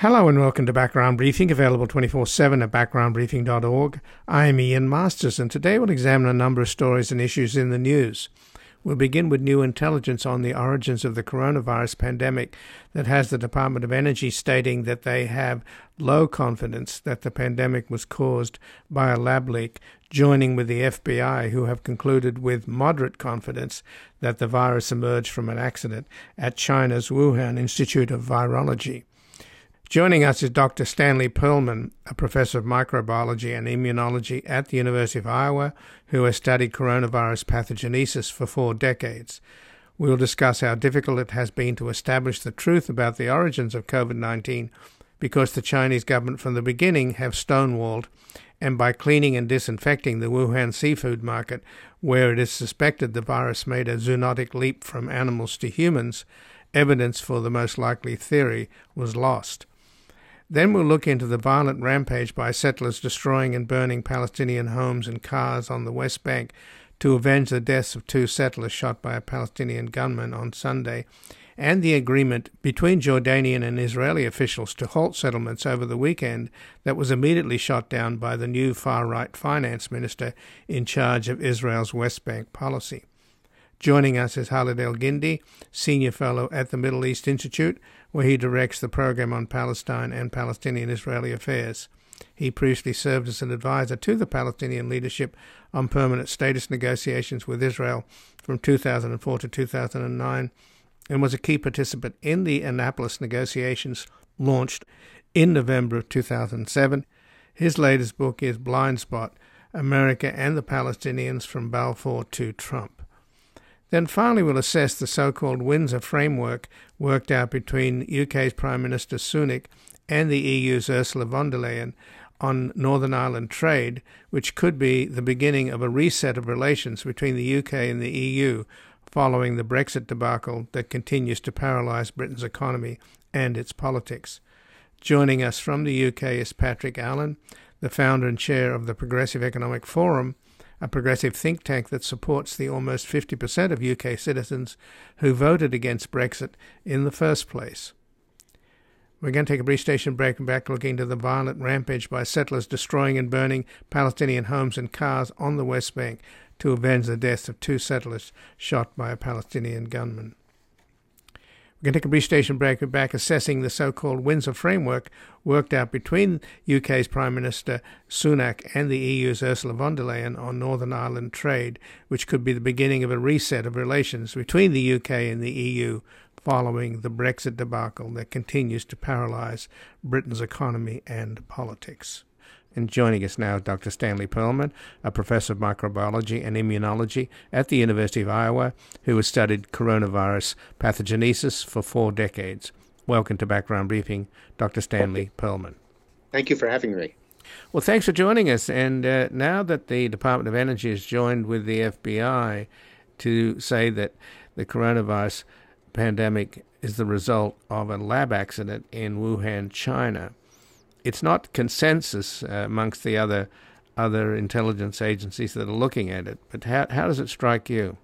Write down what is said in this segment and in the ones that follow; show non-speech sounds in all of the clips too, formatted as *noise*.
Hello and welcome to Background Briefing, available 24 7 at backgroundbriefing.org. I'm Ian Masters, and today we'll examine a number of stories and issues in the news. We'll begin with new intelligence on the origins of the coronavirus pandemic that has the Department of Energy stating that they have low confidence that the pandemic was caused by a lab leak, joining with the FBI, who have concluded with moderate confidence that the virus emerged from an accident at China's Wuhan Institute of Virology. Joining us is Dr. Stanley Perlman, a professor of microbiology and immunology at the University of Iowa, who has studied coronavirus pathogenesis for four decades. We will discuss how difficult it has been to establish the truth about the origins of COVID 19 because the Chinese government from the beginning have stonewalled, and by cleaning and disinfecting the Wuhan seafood market, where it is suspected the virus made a zoonotic leap from animals to humans, evidence for the most likely theory was lost. Then we'll look into the violent rampage by settlers destroying and burning Palestinian homes and cars on the West Bank to avenge the deaths of two settlers shot by a Palestinian gunman on Sunday, and the agreement between Jordanian and Israeli officials to halt settlements over the weekend that was immediately shot down by the new far right finance minister in charge of Israel's West Bank policy. Joining us is Khalid Elgindy, Senior Fellow at the Middle East Institute, where he directs the program on Palestine and Palestinian Israeli affairs. He previously served as an advisor to the Palestinian leadership on permanent status negotiations with Israel from 2004 to 2009 and was a key participant in the Annapolis negotiations launched in November of 2007. His latest book is Blind Spot America and the Palestinians from Balfour to Trump. Then finally, we'll assess the so called Windsor framework worked out between UK's Prime Minister Sunak and the EU's Ursula von der Leyen on Northern Ireland trade, which could be the beginning of a reset of relations between the UK and the EU following the Brexit debacle that continues to paralyse Britain's economy and its politics. Joining us from the UK is Patrick Allen, the founder and chair of the Progressive Economic Forum a progressive think tank that supports the almost 50% of UK citizens who voted against Brexit in the first place. We're going to take a brief station break and back looking to the violent rampage by settlers destroying and burning Palestinian homes and cars on the West Bank to avenge the deaths of two settlers shot by a Palestinian gunman. We're going to take a brief station break. We're back assessing the so called Windsor framework worked out between UK's Prime Minister Sunak and the EU's Ursula von der Leyen on Northern Ireland trade, which could be the beginning of a reset of relations between the UK and the EU following the Brexit debacle that continues to paralyse Britain's economy and politics. And joining us now, Dr. Stanley Perlman, a professor of microbiology and immunology at the University of Iowa, who has studied coronavirus pathogenesis for four decades. Welcome to Background Briefing, Dr. Stanley Perlman. Thank you for having me. Well, thanks for joining us. And uh, now that the Department of Energy has joined with the FBI to say that the coronavirus pandemic is the result of a lab accident in Wuhan, China, it's not consensus uh, amongst the other other intelligence agencies that are looking at it. But how how does it strike you?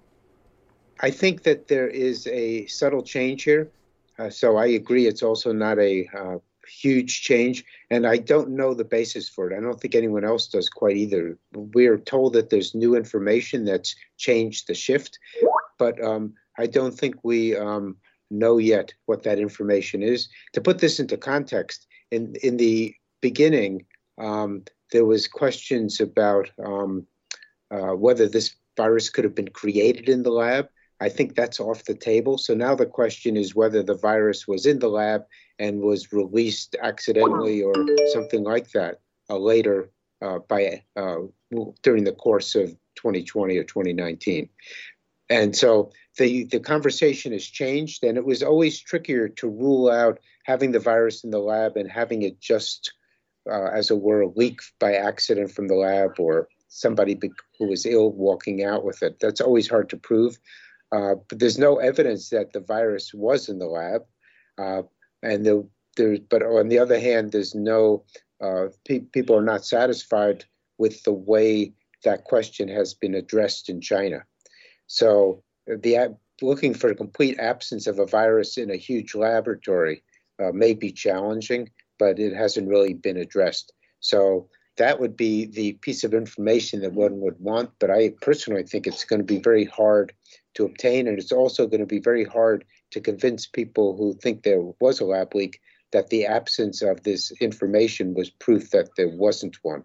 I think that there is a subtle change here. Uh, so I agree. It's also not a uh, huge change, and I don't know the basis for it. I don't think anyone else does quite either. We are told that there's new information that's changed the shift, but um, I don't think we um, know yet what that information is. To put this into context, in in the beginning, um, there was questions about um, uh, whether this virus could have been created in the lab. I think that's off the table. So now the question is whether the virus was in the lab and was released accidentally or something like that uh, later uh, by uh, during the course of 2020 or 2019. And so the the conversation has changed, and it was always trickier to rule out having the virus in the lab and having it just, uh, as it were, leak by accident from the lab or somebody who was ill walking out with it. That's always hard to prove. Uh, but there's no evidence that the virus was in the lab, uh, and there, there, but on the other hand, there's no uh, pe- people are not satisfied with the way that question has been addressed in China. So the looking for a complete absence of a virus in a huge laboratory uh, may be challenging. but it hasn't really been addressed. So that would be the piece of information that one would want. But I personally think it's going to be very hard to obtain, and it's also going to be very hard to convince people who think there was a lab leak that the absence of this information was proof that there wasn't one.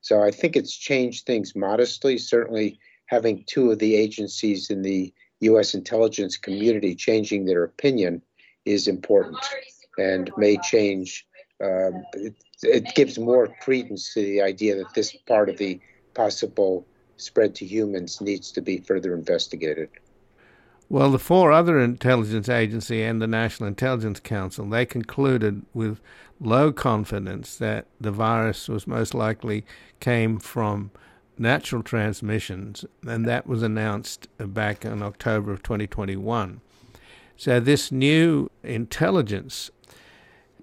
So I think it's changed things modestly. Certainly, having two of the agencies in the U.S. intelligence community changing their opinion is important and may change. Um, it, it gives more credence to the idea that this part of the possible spread to humans needs to be further investigated. Well, the four other intelligence agency and the National Intelligence Council, they concluded with low confidence that the virus was most likely came from natural transmissions, and that was announced uh, back in October of 2021. So this new intelligence,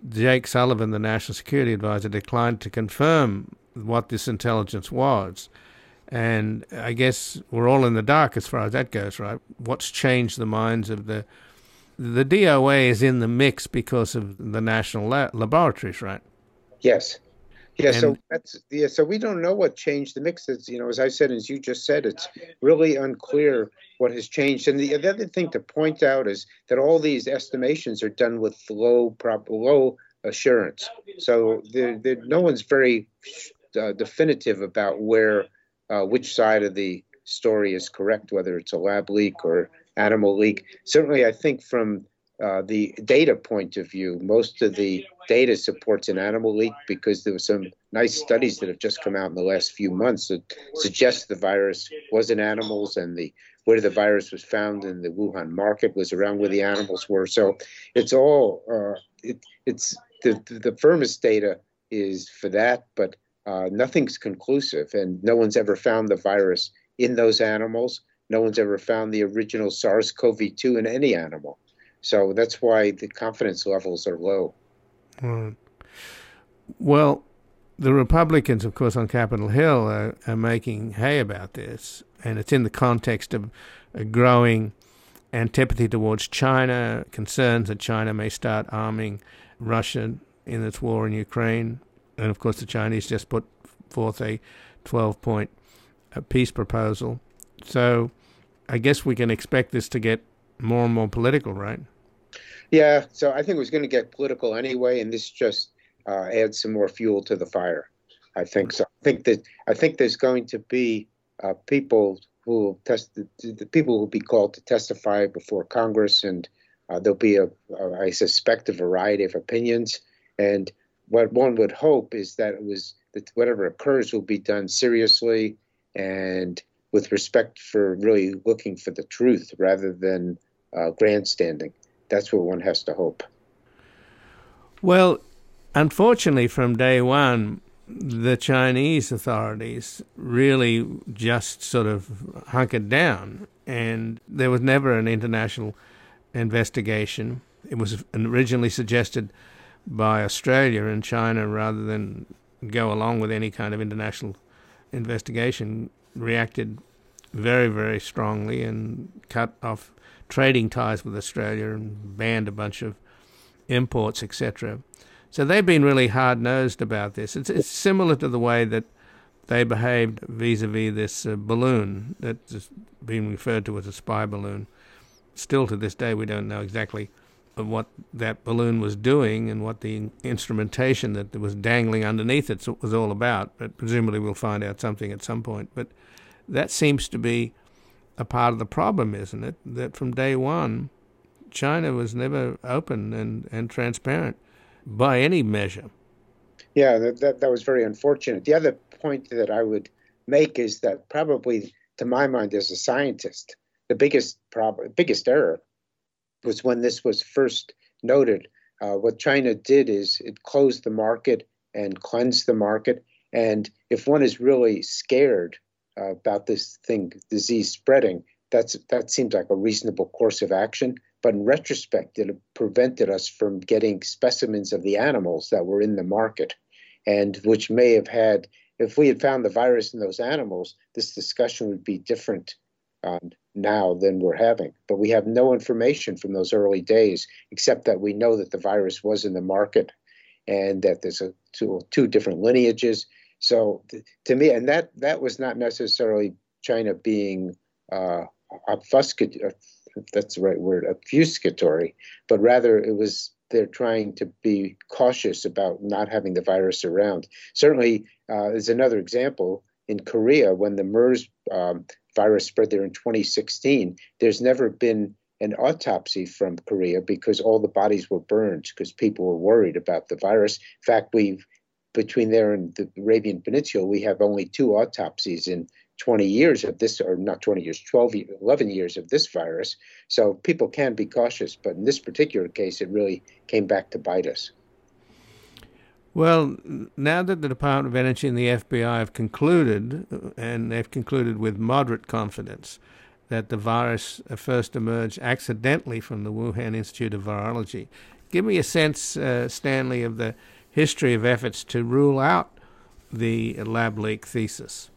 Jake Sullivan, the National Security Advisor, declined to confirm what this intelligence was. And I guess we're all in the dark as far as that goes, right? What's changed the minds of the the DOA is in the mix because of the national la- laboratories, right? Yes. Yeah, and, so that's yeah. So we don't know what changed the mix. It's you know, as I said, as you just said, it's really unclear what has changed. And the, the other thing to point out is that all these estimations are done with low prop, low assurance. So there, there, no one's very uh, definitive about where uh, which side of the story is correct, whether it's a lab leak or animal leak. Certainly, I think from uh, the data point of view, most of the data supports an animal leak because there were some nice studies that have just come out in the last few months that suggest the virus was in animals and the where the virus was found in the Wuhan market was around where the animals were. So it's all uh, it, it's the the firmest data is for that, but uh, nothing's conclusive, and no one's ever found the virus in those animals. No one's ever found the original SARS-CoV-2 in any animal. So that's why the confidence levels are low. Right. Well, the Republicans, of course, on Capitol Hill are, are, making hay about this, and it's in the context of a growing antipathy towards China, concerns that China may start arming Russia in its war in Ukraine, and of course, the Chinese just put forth a 12 point uh, peace proposal. So I guess we can expect this to get more and more political, right? Yeah, so I think it was going to get political anyway, and this just uh, adds some more fuel to the fire. I think so. I think that I think there's going to be uh, people who test the, the, people will be called to testify before Congress, and uh, there'll be a, a I suspect a variety of opinions. And what one would hope is that it was that whatever occurs will be done seriously and with respect for really looking for the truth rather than uh, grandstanding that's what one has to hope. Well, unfortunately, from day one, the Chinese authorities really just sort of hunkered down, and there was never an international investigation. It was originally suggested by Australia and China rather than go along with any kind of international investigation, reacted very, very strongly and cut off trading ties with Australia and banned a bunch of imports, etc. So they've been really hard nosed about this. It's, it's similar to the way that they behaved vis a vis this uh, balloon that's been referred to as a spy balloon. Still to this day, we don't know exactly what that balloon was doing and what the instrumentation that was dangling underneath it was all about. But presumably, we'll find out something at some point. But that seems to be a part of the problem, isn't it? That from day one, China was never open and, and transparent by any measure. Yeah, that, that, that was very unfortunate. The other point that I would make is that probably, to my mind, as a scientist, the biggest problem, biggest error, was when this was first noted. Uh, what China did is it closed the market and cleansed the market. And if one is really scared about this thing, disease spreading, that's that seems like a reasonable course of action. But in retrospect, it prevented us from getting specimens of the animals that were in the market, and which may have had, if we had found the virus in those animals, this discussion would be different uh, now than we're having. But we have no information from those early days, except that we know that the virus was in the market and that there's a two, two different lineages. So to me, and that that was not necessarily China being uh, obfuscatory. That's the right word, obfuscatory, but rather it was they're trying to be cautious about not having the virus around. Certainly, uh, is another example in Korea when the MERS um, virus spread there in 2016. There's never been an autopsy from Korea because all the bodies were burned because people were worried about the virus. In fact, we've between there and the Arabian Peninsula, we have only two autopsies in 20 years of this, or not 20 years, 12, 11 years of this virus. So people can be cautious, but in this particular case, it really came back to bite us. Well, now that the Department of Energy and the FBI have concluded, and they've concluded with moderate confidence, that the virus first emerged accidentally from the Wuhan Institute of Virology. Give me a sense, uh, Stanley, of the history of efforts to rule out the lab leak thesis.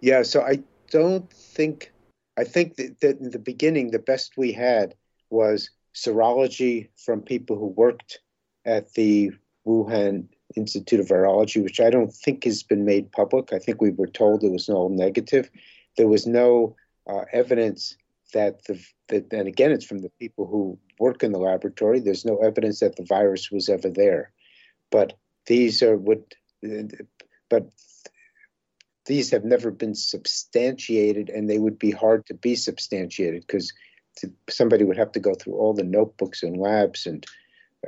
Yeah, so I don't think, I think that, in the beginning, the best we had was serology from people who worked at the Wuhan Institute of Virology, which I don't think has been made public. I think we were told it was all negative there was no uh, evidence that the that, and again it's from the people who work in the laboratory. There's no evidence that the virus was ever there, but these are what, but these have never been substantiated, and they would be hard to be substantiated because somebody would have to go through all the notebooks and labs and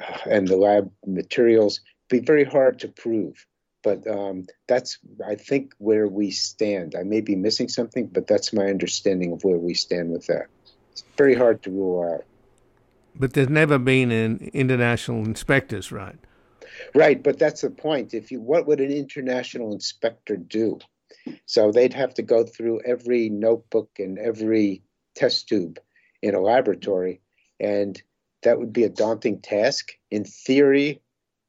uh, and the lab materials. Be very hard to prove. But um, that's, I think, where we stand. I may be missing something, but that's my understanding of where we stand with that. It's very hard to rule out. But there's never been an international inspectors, right? Right, but that's the point. If you, what would an international inspector do? So they'd have to go through every notebook and every test tube in a laboratory, and that would be a daunting task. In theory,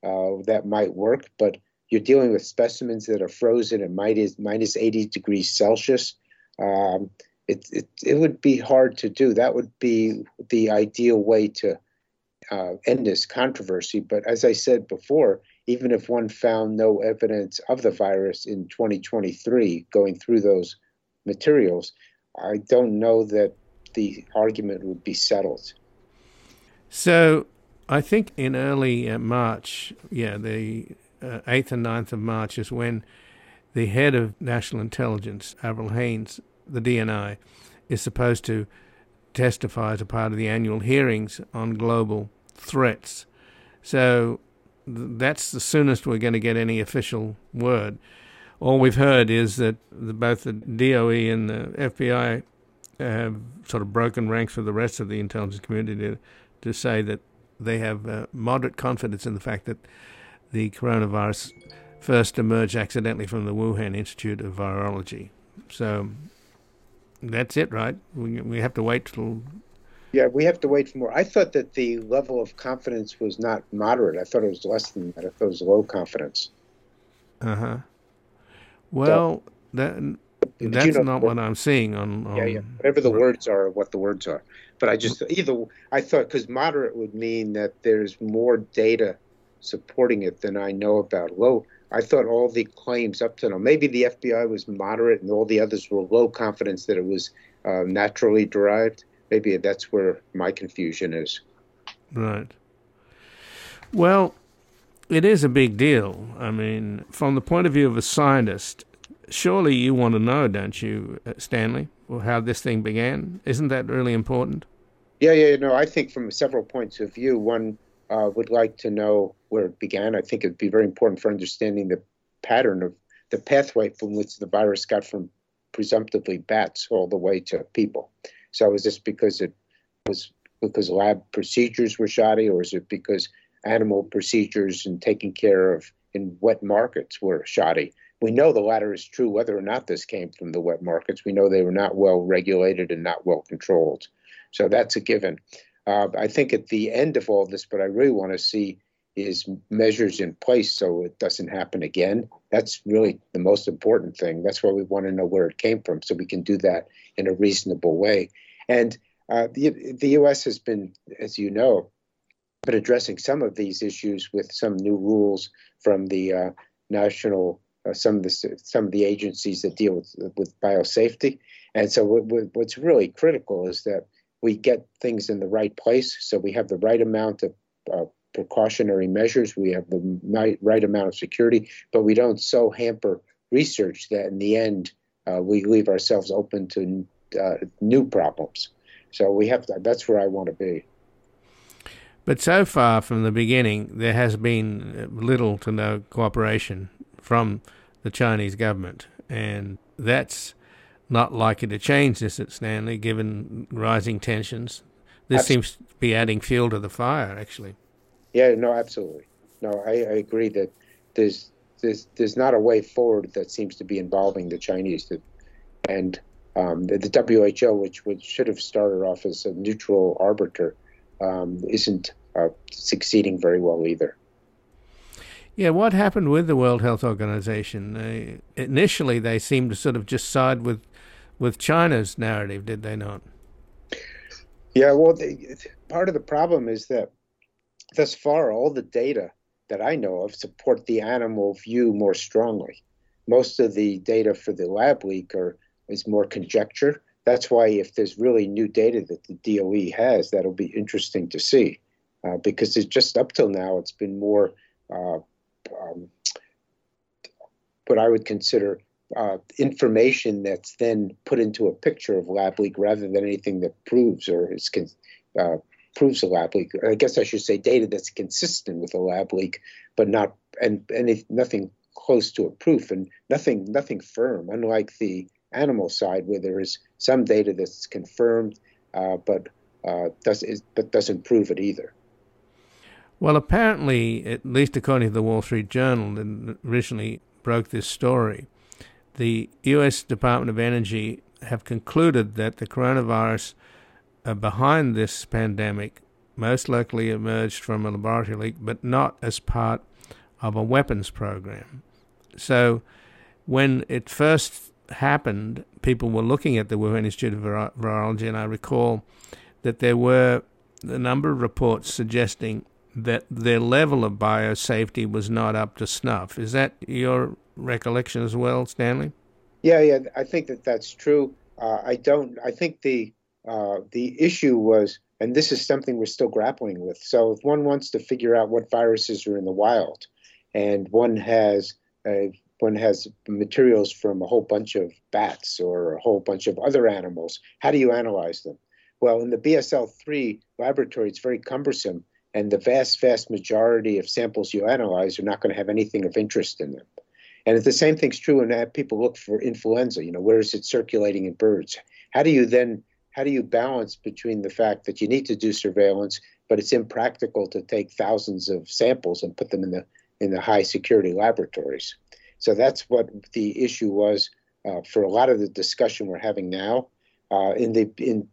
uh, that might work, but you're dealing with specimens that are frozen at minus, minus 80 degrees Celsius. Um, it, it, it would be hard to do. That would be the ideal way to uh, end this controversy. But as I said before, even if one found no evidence of the virus in 2023 going through those materials, I don't know that the argument would be settled. So I think in early uh, March, yeah, the uh, 8th and 9th of March is when the head of national intelligence, Avril Haines, the DNI, is supposed to testify as a part of the annual hearings on global threats. So th- that's the soonest we're going to get any official word. All we've heard is that the, both the DOE and the FBI have sort of broken ranks with the rest of the intelligence community to, to say that they have uh, moderate confidence in the fact that the coronavirus first emerged accidentally from the Wuhan Institute of Virology. So that's it, right? We, we have to wait till. Yeah, we have to wait for more. I thought that the level of confidence was not moderate. I thought it was less than that. I thought it was low confidence. Uh huh. Well, so, that that's you know, not what I'm seeing on, on. Yeah, yeah. Whatever the words are, what the words are. But I just either I thought because moderate would mean that there's more data supporting it than I know about. Low, I thought all the claims up to now, maybe the FBI was moderate and all the others were low confidence that it was uh, naturally derived. Maybe that's where my confusion is. Right. Well, it is a big deal. I mean, from the point of view of a scientist, surely you want to know, don't you, uh, Stanley, how this thing began? Isn't that really important? Yeah, yeah, no, I think from several points of view. One, uh, would like to know where it began. I think it'd be very important for understanding the pattern of the pathway from which the virus got from presumptively bats all the way to people. So is this because it was because lab procedures were shoddy, or is it because animal procedures and taking care of in wet markets were shoddy? We know the latter is true whether or not this came from the wet markets. We know they were not well regulated and not well controlled. So that's a given. Uh, I think at the end of all this, but I really want to see is measures in place so it doesn't happen again. That's really the most important thing. That's why we want to know where it came from so we can do that in a reasonable way. And uh, the, the U.S. has been, as you know, but addressing some of these issues with some new rules from the uh, national uh, some of the some of the agencies that deal with with biosafety. And so what, what's really critical is that we get things in the right place, so we have the right amount of precautionary measures, we have the right, amount of security, but we don't so hamper research that in the end uh, we leave ourselves open to uh, new problems. So we have to, that's where I want to be. But so far from the beginning, there has been little to no cooperation from the Chinese government, and that's not likely to change this at Stanley, given rising tensions. This absolutely. seems to be adding fuel to the fire, actually. Yeah, no, absolutely. No, I, I agree that there's there's there's not a way forward that seems to be involving the Chinese, and um, the, the, WHO, which, which should have started off as a neutral arbiter, um, isn't uh, succeeding very well either. Yeah, what happened with the World Health Organization? They, initially, they seemed to sort of just side with with China's narrative, did they not? Yeah, well, the, part of the problem is that thus far, all the data that I know of support the animal view more strongly. Most of the data for the lab leak are is more conjecture. That's why if there's really new data that the DOE has, that'll be interesting to see, uh, because it's just up till now it's been more uh, um, what I would consider uh, information that's then put into a picture of lab leak rather than anything that proves or is uh, proves a lab leak. I guess I should say data that's consistent with a lab leak, but not and and nothing close to a proof and nothing nothing firm. Unlike the animal side, where there is some data that's confirmed, uh, but uh, does is, but doesn't prove it either. Well, apparently, at least according to the Wall Street Journal, that originally broke this story, the U.S. Department of Energy have concluded that the coronavirus behind this pandemic most likely emerged from a laboratory leak, but not as part of a weapons program. So, when it first happened, people were looking at the Wuhan Institute of Virology, and I recall that there were a number of reports suggesting that their level of biosafety was not up to snuff. Is that your recollection as well, Stanley? Yeah, yeah, I think that that's true. Uh, I don't. I think the uh, the issue was, and this is something we're still grappling with. So, if one wants to figure out what viruses are in the wild, and one has a one has materials from a whole bunch of bats or a whole bunch of other animals. How do you analyze them? Well, in the BSL 3 laboratory, it's very cumbersome, and the vast, vast majority of samples you analyze are not going to have anything of interest in them. And the same thing's true when people look for influenza. You know, where is it circulating in birds? How do you then how do you balance between the fact that you need to do surveillance, but it's impractical to take thousands of samples and put them in the in the high security laboratories? So that's what the issue was uh, for a lot of the discussion we're having now. Uh, in the in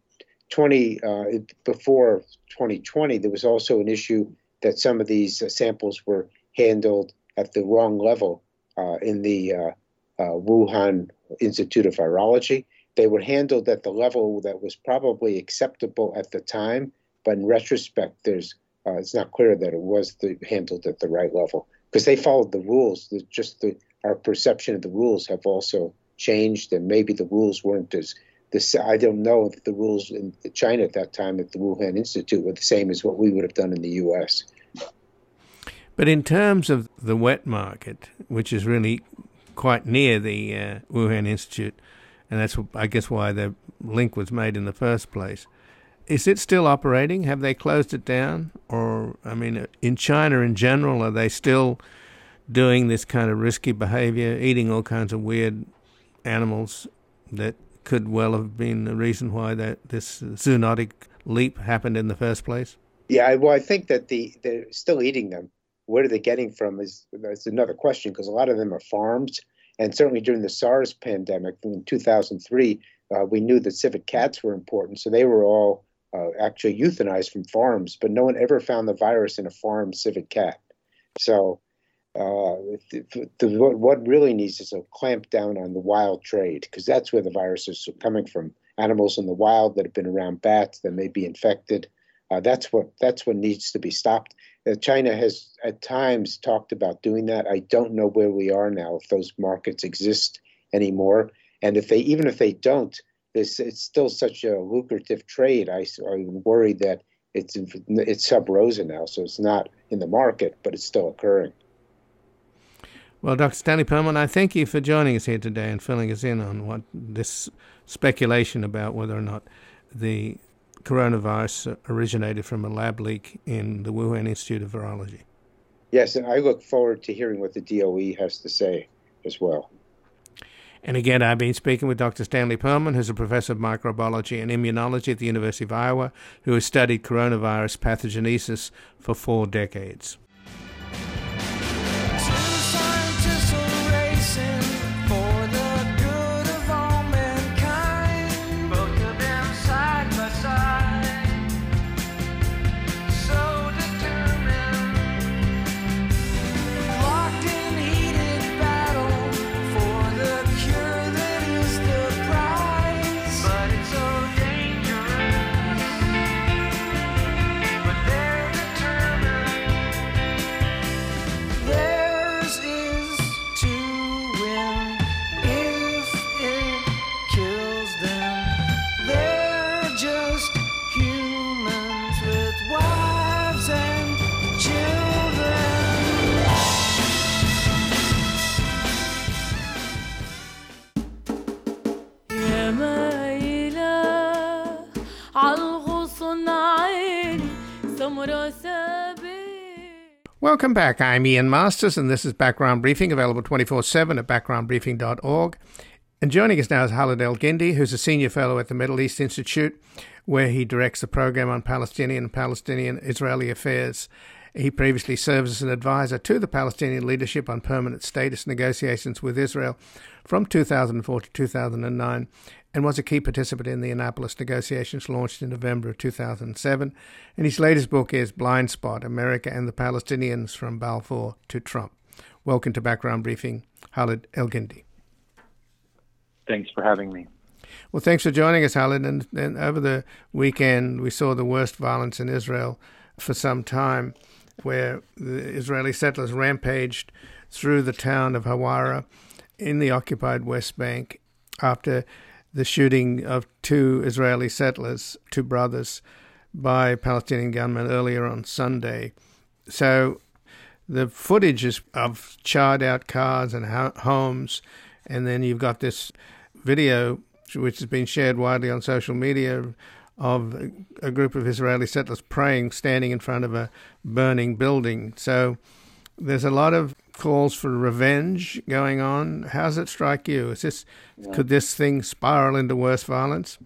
20 uh, before 2020, there was also an issue that some of these uh, samples were handled at the wrong level uh, in the uh, Wuhan Institute of Virology. They were handled at the level that was probably acceptable at the time, but in retrospect, there's it's not clear that it was the, handled at the right level because they followed the rules. The, just the our perception of the rules have also changed, and maybe the rules weren't as the, I don't know if the rules in China at that time at the Wuhan Institute were the same as what we would have done in the U.S. But in terms of the wet market, which is really quite near the uh, Wuhan Institute, and that's I guess why the link was made in the first place. Is it still operating? Have they closed it down? Or I mean, in China in general, are they still doing this kind of risky behavior, eating all kinds of weird animals that could well have been the reason why that this zoonotic leap happened in the first place? Yeah, well, I think that the they're still eating them. Where are they getting from is that's another question because a lot of them are farms, and certainly during the SARS pandemic in 2003, uh, we knew that civet cats were important, so they were all uh, actually euthanized from farms, but no one ever found the virus in a farm civet cat. So uh, what really needs is a clamp down on the wild trade because that's where the viruses are coming from. Animals in the wild that have been around bats that may be infected. Uh, that's what that's what needs to be stopped. Uh, China has at times talked about doing that. I don't know where we are now if those markets exist anymore, and if they even if they don't, this it's still such a lucrative trade. I, I'm worried that it's it's sub rosa now, so it's not in the market, but it's still occurring. Well, Dr. Stanley Perlman, I thank you for joining us here today and filling us in on what this speculation about whether or not the coronavirus originated from a lab leak in the Wuhan Institute of Virology. Yes, and I look forward to hearing what the DOE has to say as well. And again, I've been speaking with Dr. Stanley Perlman, who's a professor of microbiology and immunology at the University of Iowa, who has studied coronavirus pathogenesis for four decades. Welcome back. I'm Ian Masters, and this is Background Briefing, available 24 7 at backgroundbriefing.org. And joining us now is Khalid Elgindy, who's a senior fellow at the Middle East Institute, where he directs the program on Palestinian and Palestinian Israeli affairs. He previously served as an advisor to the Palestinian leadership on permanent status negotiations with Israel from 2004 to 2009 and was a key participant in the Annapolis negotiations launched in November of 2007. And his latest book is Blind Spot America and the Palestinians from Balfour to Trump. Welcome to Background Briefing, Khalid Elgindy. Thanks for having me. Well, thanks for joining us, Khalid. And, and over the weekend, we saw the worst violence in Israel for some time, where the Israeli settlers rampaged through the town of Hawara in the occupied West Bank after the shooting of two Israeli settlers, two brothers, by Palestinian gunmen earlier on Sunday. So the footage is of charred out cars and homes, and then you've got this video which has been shared widely on social media of a group of Israeli settlers praying, standing in front of a burning building. So there's a lot of calls for revenge going on. How does it strike you? Is this yeah. could this thing spiral into worse violence?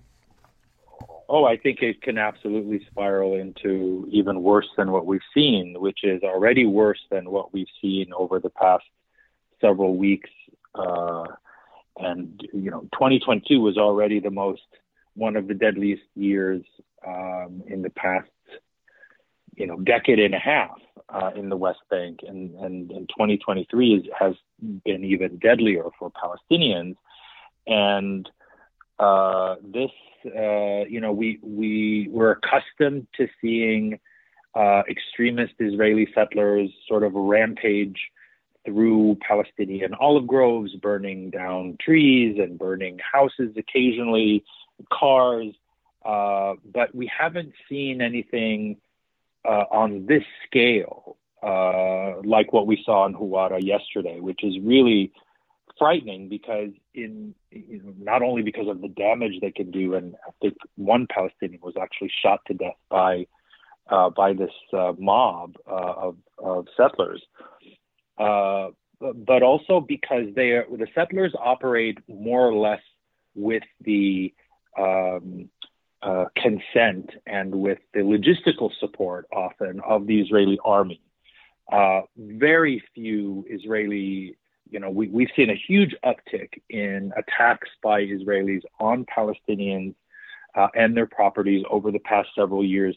Oh, I think it can absolutely spiral into even worse than what we've seen, which is already worse than what we've seen over the past several weeks. Uh, and you know, 2022 was already the most one of the deadliest years um, in the past, you know, decade and a half uh, in the West Bank, and, and, and 2023 is, has been even deadlier for Palestinians. And uh, this, uh, you know, we we were accustomed to seeing uh, extremist Israeli settlers sort of rampage through Palestinian olive groves, burning down trees and burning houses occasionally, cars. Uh, but we haven't seen anything uh, on this scale, uh, like what we saw in Hawara yesterday, which is really frightening because in you know, not only because of the damage they can do, and I think one Palestinian was actually shot to death by uh, by this uh, mob uh, of, of settlers, uh, but also because they are, the settlers operate more or less with the um, uh, consent and with the logistical support often of the Israeli army. Uh, very few Israeli, you know, we, we've seen a huge uptick in attacks by Israelis on Palestinians uh, and their properties over the past several years.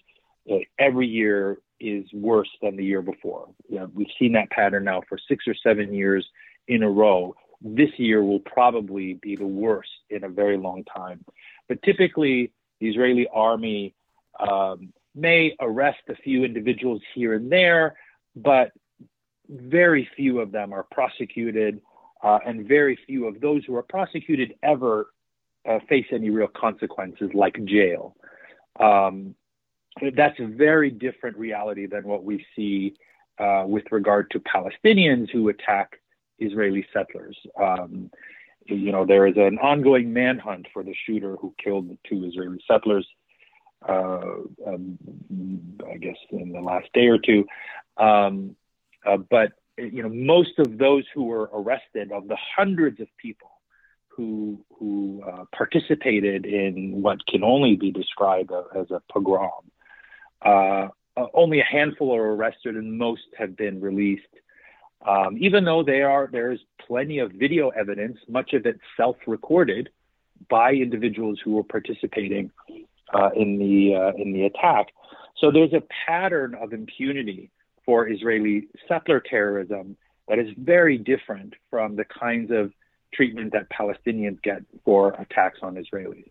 Uh, every year is worse than the year before. You know, we've seen that pattern now for six or seven years in a row. This year will probably be the worst in a very long time. But typically, the Israeli army um, may arrest a few individuals here and there, but very few of them are prosecuted, uh, and very few of those who are prosecuted ever uh, face any real consequences like jail. Um, that's a very different reality than what we see uh, with regard to Palestinians who attack Israeli settlers. Um, you know, there is an ongoing manhunt for the shooter who killed the two Israeli settlers. Uh, um, I guess in the last day or two, um, uh, but you know, most of those who were arrested, of the hundreds of people who who uh, participated in what can only be described as a pogrom, uh, only a handful are arrested, and most have been released. Um, even though they are, there's plenty of video evidence, much of it self-recorded by individuals who were participating uh, in the uh, in the attack. So there's a pattern of impunity for Israeli settler terrorism that is very different from the kinds of treatment that Palestinians get for attacks on Israelis.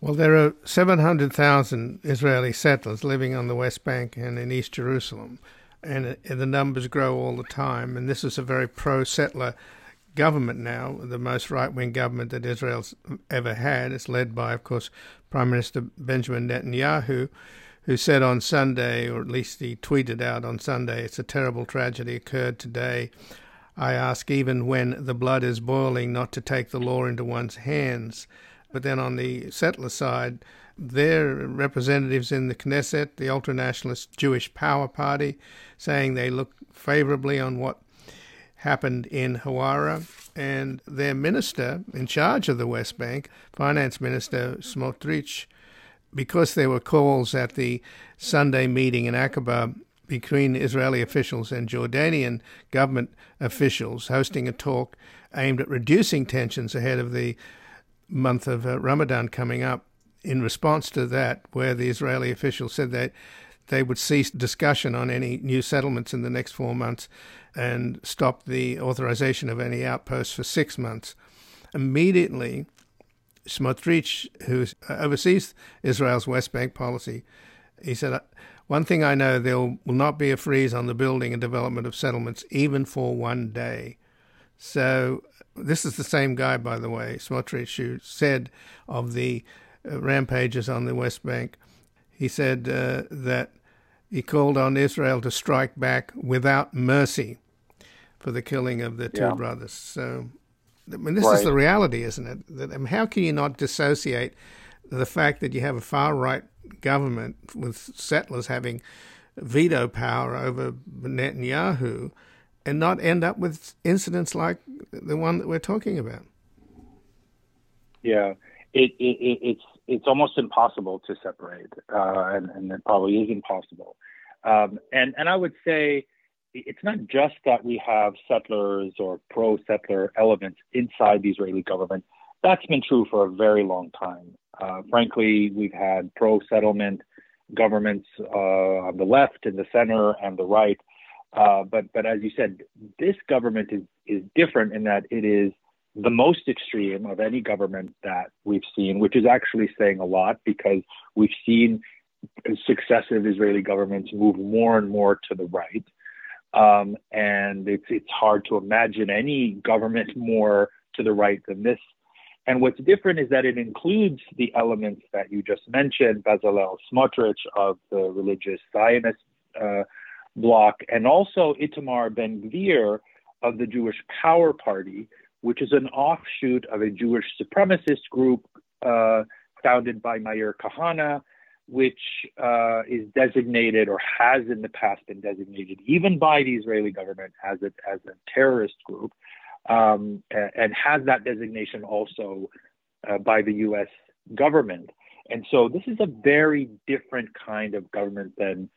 Well, there are 700,000 Israeli settlers living on the West Bank and in East Jerusalem, and the numbers grow all the time. And this is a very pro settler government now, the most right wing government that Israel's ever had. It's led by, of course, Prime Minister Benjamin Netanyahu, who said on Sunday, or at least he tweeted out on Sunday, it's a terrible tragedy occurred today. I ask, even when the blood is boiling, not to take the law into one's hands. But then on the settler side, their representatives in the Knesset, the ultra nationalist Jewish Power Party, saying they look favorably on what happened in Hawara. And their minister in charge of the West Bank, Finance Minister Smotrich, because there were calls at the Sunday meeting in Aqaba between Israeli officials and Jordanian government officials hosting a talk aimed at reducing tensions ahead of the month of uh, Ramadan coming up. In response to that, where the Israeli officials said that they would cease discussion on any new settlements in the next four months and stop the authorization of any outposts for six months. Immediately, Smotrich, who oversees Israel's West Bank policy, he said, one thing I know, there will not be a freeze on the building and development of settlements, even for one day. So, this is the same guy, by the way, Smotrich, who said of the uh, rampages on the West Bank, he said uh, that he called on Israel to strike back without mercy for the killing of the two yeah. brothers. So, I mean, this right. is the reality, isn't it? That, I mean, how can you not dissociate the fact that you have a far right government with settlers having veto power over Netanyahu and not end up with incidents like the one that we're talking about. Yeah, it, it, it's it's almost impossible to separate, uh, and, and, it probably is impossible. Um, and and I would say it's not just that we have settlers or pro-settler elements inside the Israeli government. That's been true for a very long time. Uh, frankly, we've had pro settlement governments uh, on the left, in the center, and the right. Uh, but but as you said, this government is is different in that it is the most extreme of any government that we've seen, which is actually saying a lot because we've seen successive Israeli governments move more and more to the right. Um, and it's it's hard to imagine any government more to the right than this and what's different is that it includes the elements that you just mentioned, Bezalel Smotrich of the religious Zionist uh, bloc, and also Itamar Ben Gvir of the Jewish Power Party, which is an offshoot of a Jewish supremacist group uh, founded by Meir Kahane, which uh, is designated or has in the past been designated, even by the Israeli government, as a, as a terrorist group um, and has that designation also uh, by the U.S. government. And so this is a very different kind of government than,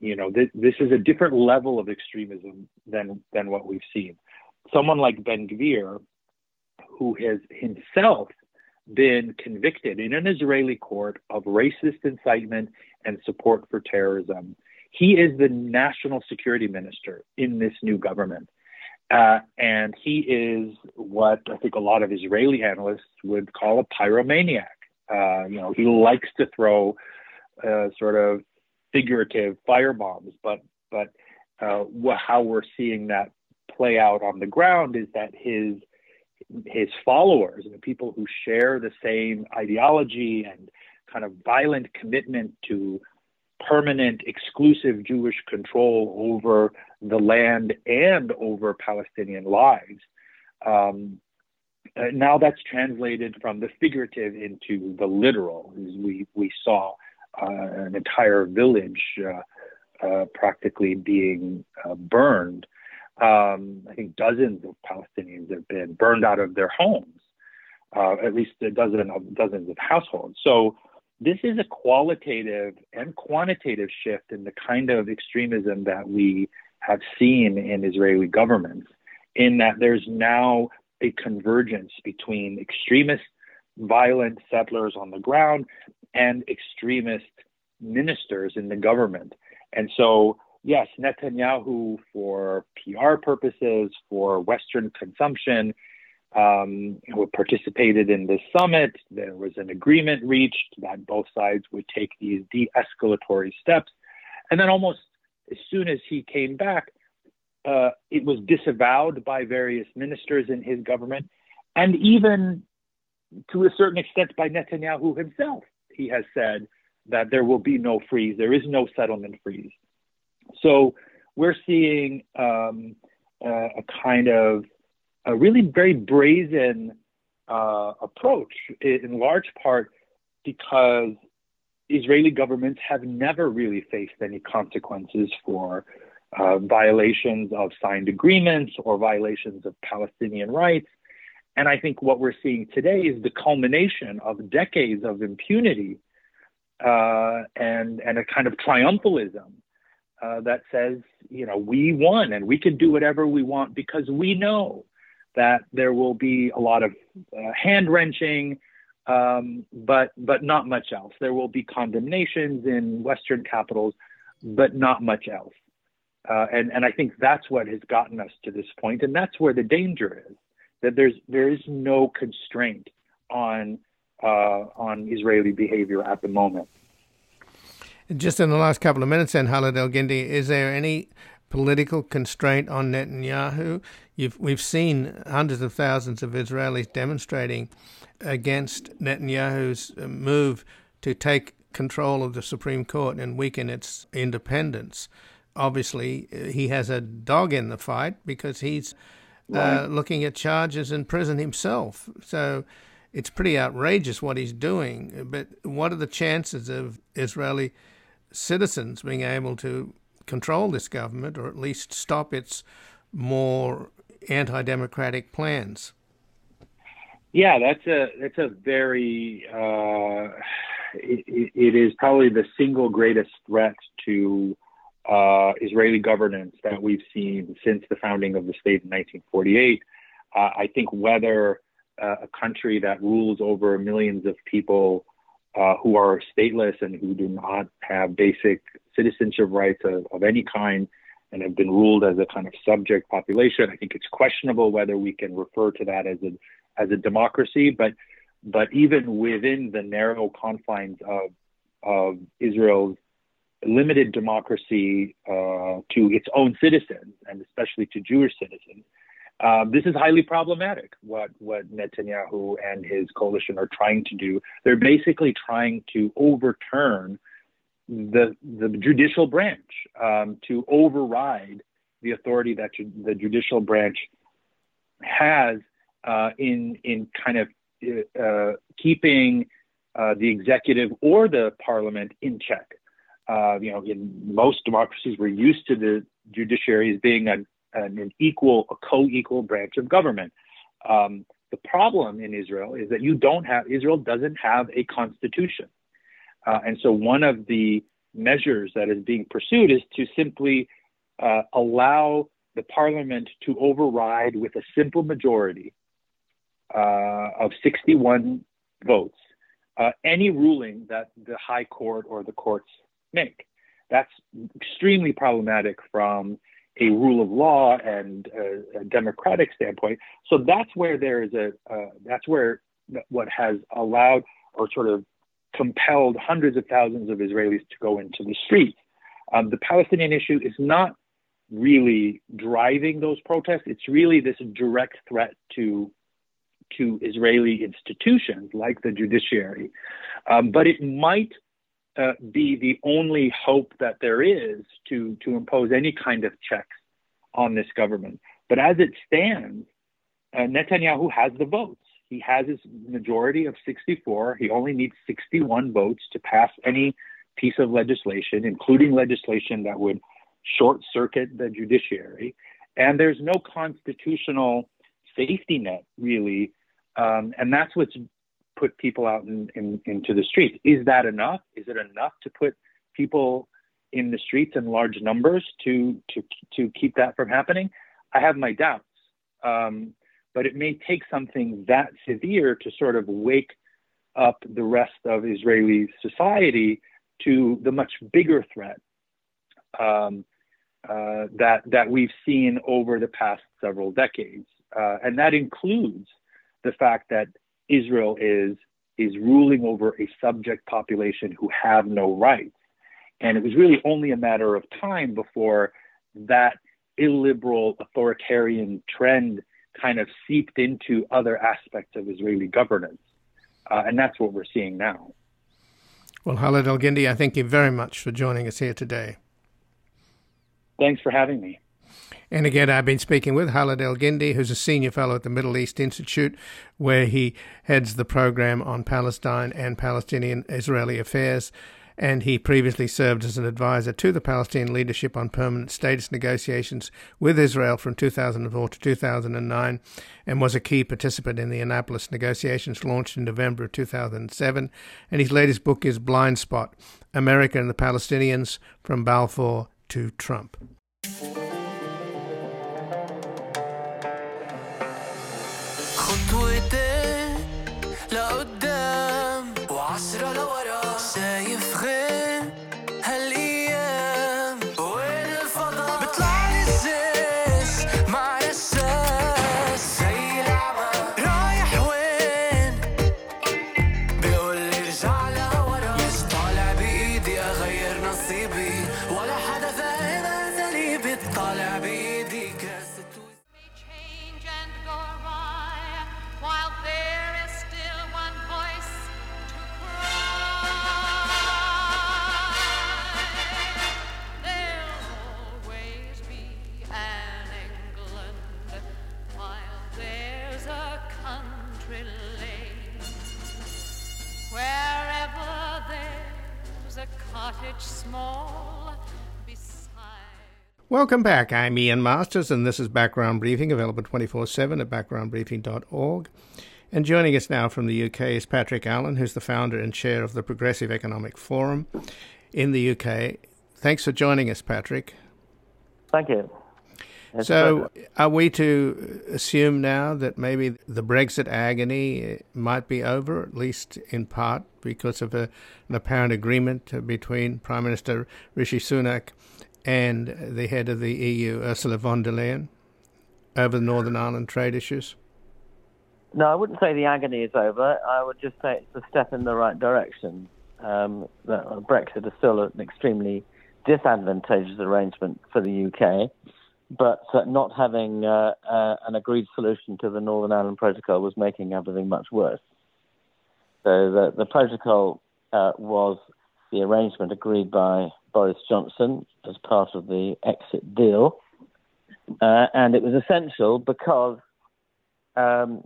you know, this, this is a different level of extremism than than what we've seen. Someone like Ben Gvir, who has himself been convicted in an Israeli court of racist incitement and support for terrorism. He is the national security minister in this new government. Uh, and he is what I think a lot of Israeli analysts would call a pyromaniac. Uh, you know, he likes to throw uh, sort of figurative firebombs, but but uh, how we're seeing that play out on the ground is that his his followers, the people who share the same ideology and kind of violent commitment to permanent exclusive Jewish control over the land and over Palestinian lives. Um, uh, now that's translated from the figurative into the literal. We we saw uh, an entire village uh, uh practically being uh, burned. Um, I think dozens of Palestinians have been burned out of their homes, uh, at least a dozen of dozens of households. So this is a qualitative and quantitative shift in the kind of extremism that we have seen in Israeli governments, in that there's now a convergence between extremist, violent settlers on the ground and extremist ministers in the government. And so, yes, Netanyahu, for PR purposes, for Western consumption, um, who participated in this summit. There was an agreement reached that both sides would take these de escalatory steps. And then, almost as soon as he came back, uh, it was disavowed by various ministers in his government, and even to a certain extent by Netanyahu himself. He has said that there will be no freeze, there is no settlement freeze. So we're seeing um, uh, a kind of a really very brazen uh, approach, in large part because Israeli governments have never really faced any consequences for uh, violations of signed agreements or violations of Palestinian rights. And I think what we're seeing today is the culmination of decades of impunity uh, and, and a kind of triumphalism uh, that says, you know, we won and we can do whatever we want because we know that there will be a lot of uh, hand wrenching, um, but but not much else. There will be condemnations in Western capitals, but not much else. Uh, and and I think that's what has gotten us to this point, and that's where the danger is. That there's there is no constraint on uh, on Israeli behavior at the moment. Just in the last couple of minutes, then, Khaled Elgindy, is there any political constraint on Netanyahu. You've, we've seen hundreds of thousands of Israelis demonstrating against Netanyahu's move to take control of the Supreme Court and weaken its independence. Obviously, he has a dog in the fight because he's uh, right. uh, looking at charges in prison himself. So it's pretty outrageous what he's doing. But what are the chances of Israeli citizens being able to control this government or at least stop its more anti-democratic plans. Yeah, that's a that's a very uh, it, it is probably the single greatest threat to uh, Israeli governance that we've seen since the founding of the state in 1948. Uh, I think whether uh, a country that rules over millions of people uh, who are stateless and who do not have basic citizenship rights of, of any kind and have been ruled as a kind of subject population. I think it's questionable whether we can refer to that as a as a democracy, but but even within the narrow confines of of Israel's limited democracy uh, to its own citizens and especially to Jewish citizens, um, this is highly problematic. What what Netanyahu and his coalition are trying to do, they're basically trying to overturn the the judicial branch um, to override the authority that ju- the judicial branch has uh, in in kind of uh, keeping uh, the executive or the parliament in check. Uh, you know, in most democracies, we're used to the judiciary as being a, an equal, a co-equal branch of government. Um, the problem in Israel is that you don't have Israel doesn't have a constitution. Uh, and so one of the measures that is being pursued is to simply uh, allow the parliament to override with a simple majority uh, of 61 votes uh, any ruling that the high court or the courts make. That's extremely problematic from a rule of law and a, a democratic standpoint. So that's where there is a uh, that's where what has allowed or sort of compelled hundreds of thousands of Israelis to go into the streets. Um, the Palestinian issue is not really driving those protests. It's really this direct threat to to Israeli institutions like the judiciary. Um, but it might uh, be the only hope that there is to to impose any kind of checks on this government. But as it stands, uh, Netanyahu has the votes. He has his majority of 64. He only needs 61 votes to pass any piece of legislation, including legislation that would short circuit the judiciary. And there's no constitutional safety net, really. Um, and that's what's put people out in, in, into the streets. Is that enough? Is it enough to put people in the streets in large numbers to, to, to keep that from happening? I have my doubts. Um, but it may take something that severe to sort of wake up the rest of Israeli society to the much bigger threat um, uh, that that we've seen over the past several decades, uh, and that includes the fact that Israel is is ruling over a subject population who have no rights, and it was really only a matter of time before that illiberal authoritarian trend kind of seeped into other aspects of Israeli governance, uh, and that's what we're seeing now. Well, Khaled Elgindy, I thank you very much for joining us here today. Thanks for having me. And again, I've been speaking with Khaled Elgindy, who's a senior fellow at the Middle East Institute, where he heads the program on Palestine and Palestinian Israeli affairs. And he previously served as an advisor to the Palestinian leadership on permanent status negotiations with Israel from 2004 to 2009 and was a key participant in the Annapolis negotiations launched in November of 2007. And his latest book is Blind Spot America and the Palestinians from Balfour to Trump. Welcome back. I'm Ian Masters, and this is Background Briefing, available 24 7 at backgroundbriefing.org. And joining us now from the UK is Patrick Allen, who's the founder and chair of the Progressive Economic Forum in the UK. Thanks for joining us, Patrick. Thank you. so, are we to assume now that maybe the Brexit agony uh, might be over, at least in part, because of a, an apparent agreement between Prime Minister Rishi Sunak and the head of the EU, Ursula von der Leyen, over the Northern Ireland trade issues? No, I wouldn't say the agony is over. I would just say it's a step in the right direction. Um, Brexit is still an extremely disadvantageous arrangement for the UK, but uh, not having uh, uh, an agreed solution to the Northern Ireland Protocol was making everything much worse. So the, the protocol uh, was the arrangement agreed by Boris Johnson as part of the exit deal. Uh, and it was essential because um,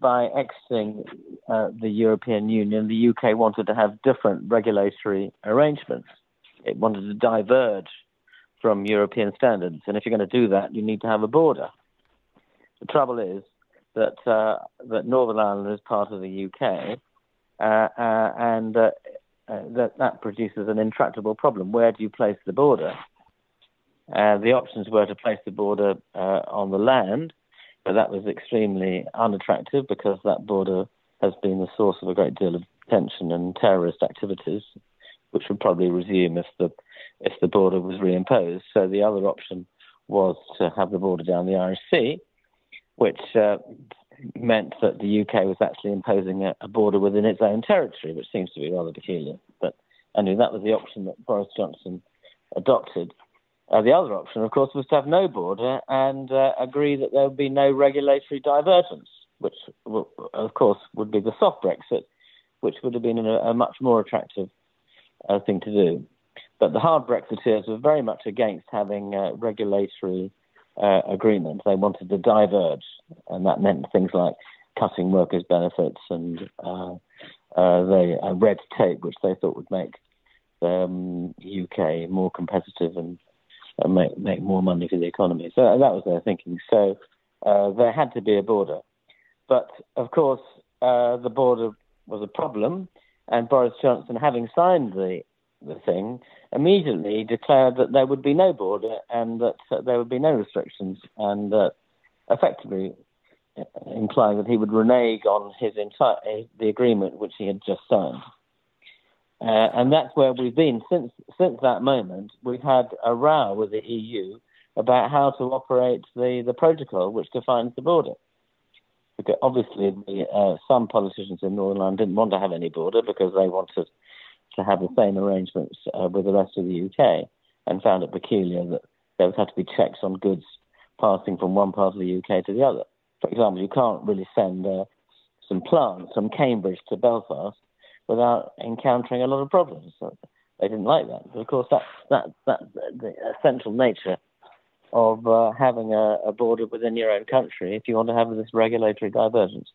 by exiting uh, the European Union, the UK wanted to have different regulatory arrangements. It wanted to diverge from European standards. And if you're going to do that, you need to have a border. The trouble is that, uh, that Northern Ireland is part of the UK, uh, uh, and uh, that that produces an intractable problem. Where do you place the border? Uh, the options were to place the border uh, on the land, but that was extremely unattractive because that border has been the source of a great deal of tension and terrorist activities, which would probably resume if the if the border was reimposed. So the other option was to have the border down the Irish Sea, which uh, meant that the UK was actually imposing a, a, border within its own territory, which seems to be rather peculiar. But anyway, that was the option that Boris Johnson adopted. Uh, the other option, of course, was to have no border and uh, agree that there would be no regulatory divergence, which, of course, would be the soft Brexit, which would have been a, a much more attractive uh, thing to do. But the hard Brexiteers were very much against having uh, regulatory uh, agreement. They wanted to diverge, and that meant things like cutting workers' benefits and uh, uh, the uh, red tape, which they thought would make the um, UK more competitive and make make more money for the economy. So that was their thinking. So uh, there had to be a border, but of course uh, the border was a problem, and Boris Johnson, having signed the the thing, immediately declared that there would be no border and that uh, there would be no restrictions, and uh, effectively implying that he would renege on his entire the agreement which he had just signed. Uh, and that's where we've been since since that moment. We've had a row with the EU about how to operate the, the protocol which defines the border. Because obviously, the, uh, some politicians in Northern Ireland didn't want to have any border because they wanted to have the same arrangements uh, with the rest of the UK and found it peculiar that there would have to be checks on goods passing from one part of the UK to the other. For example, you can't really send uh, some plants from Cambridge to Belfast without encountering a lot of problems. So they didn't like that. But of course, that's that, that, the essential nature of uh, having a, a, border within your own country if you want to have this regulatory divergence.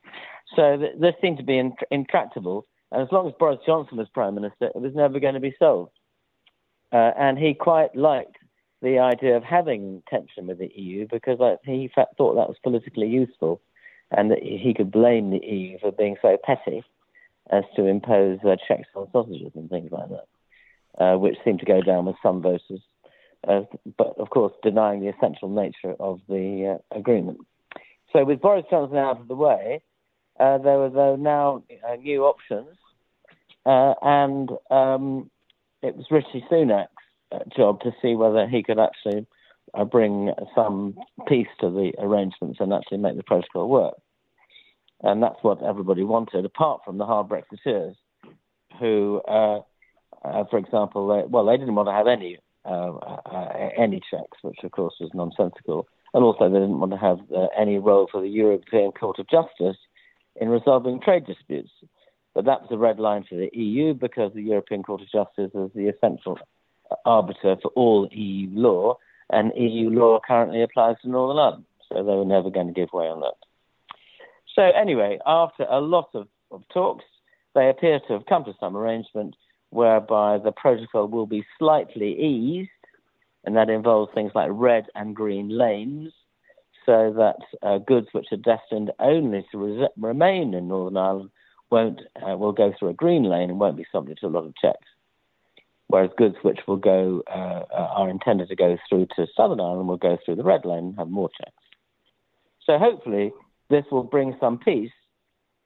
So th- this seemed to be int- intractable and as long as Boris Johnson was Prime Minister, it was never going to be solved. Uh, and he quite liked the idea of having tension with the EU because he thought that was politically useful and that he could blame the EU for being so petty as to impose uh, checks on sausages and things like that, uh, which seemed to go down with some voters, uh, but of course denying the essential nature of the uh, agreement. So with Boris Johnson out of the way, uh, there were now uh, new options, uh, and um, it was Rishi Sunak's uh, job to see whether he could actually uh, bring some peace to the arrangements and actually make the protocol work. And that's what everybody wanted, apart from the hard Brexiteers, who, for example, they, well, they didn't want to have any any checks, which of course was nonsensical, and also they didn't want to have any role for the European Court of Justice in resolving trade disputes. But that was a red line for the EU because the European Court of Justice is the essential arbiter for all EU law, and EU law currently applies to Northern Ireland. So they were never going to give way on that. So, anyway, after a lot of, of talks, they appear to have come to some arrangement whereby the protocol will be slightly eased, and that involves things like red and green lanes, so that uh, goods which are destined only to res- remain in Northern Ireland won't uh, will go through a green lane and won't be subject to a lot of checks. Whereas goods which will go uh, uh, are intended to go through to Southern Ireland will go through the red lane and have more checks. So hopefully this will bring some peace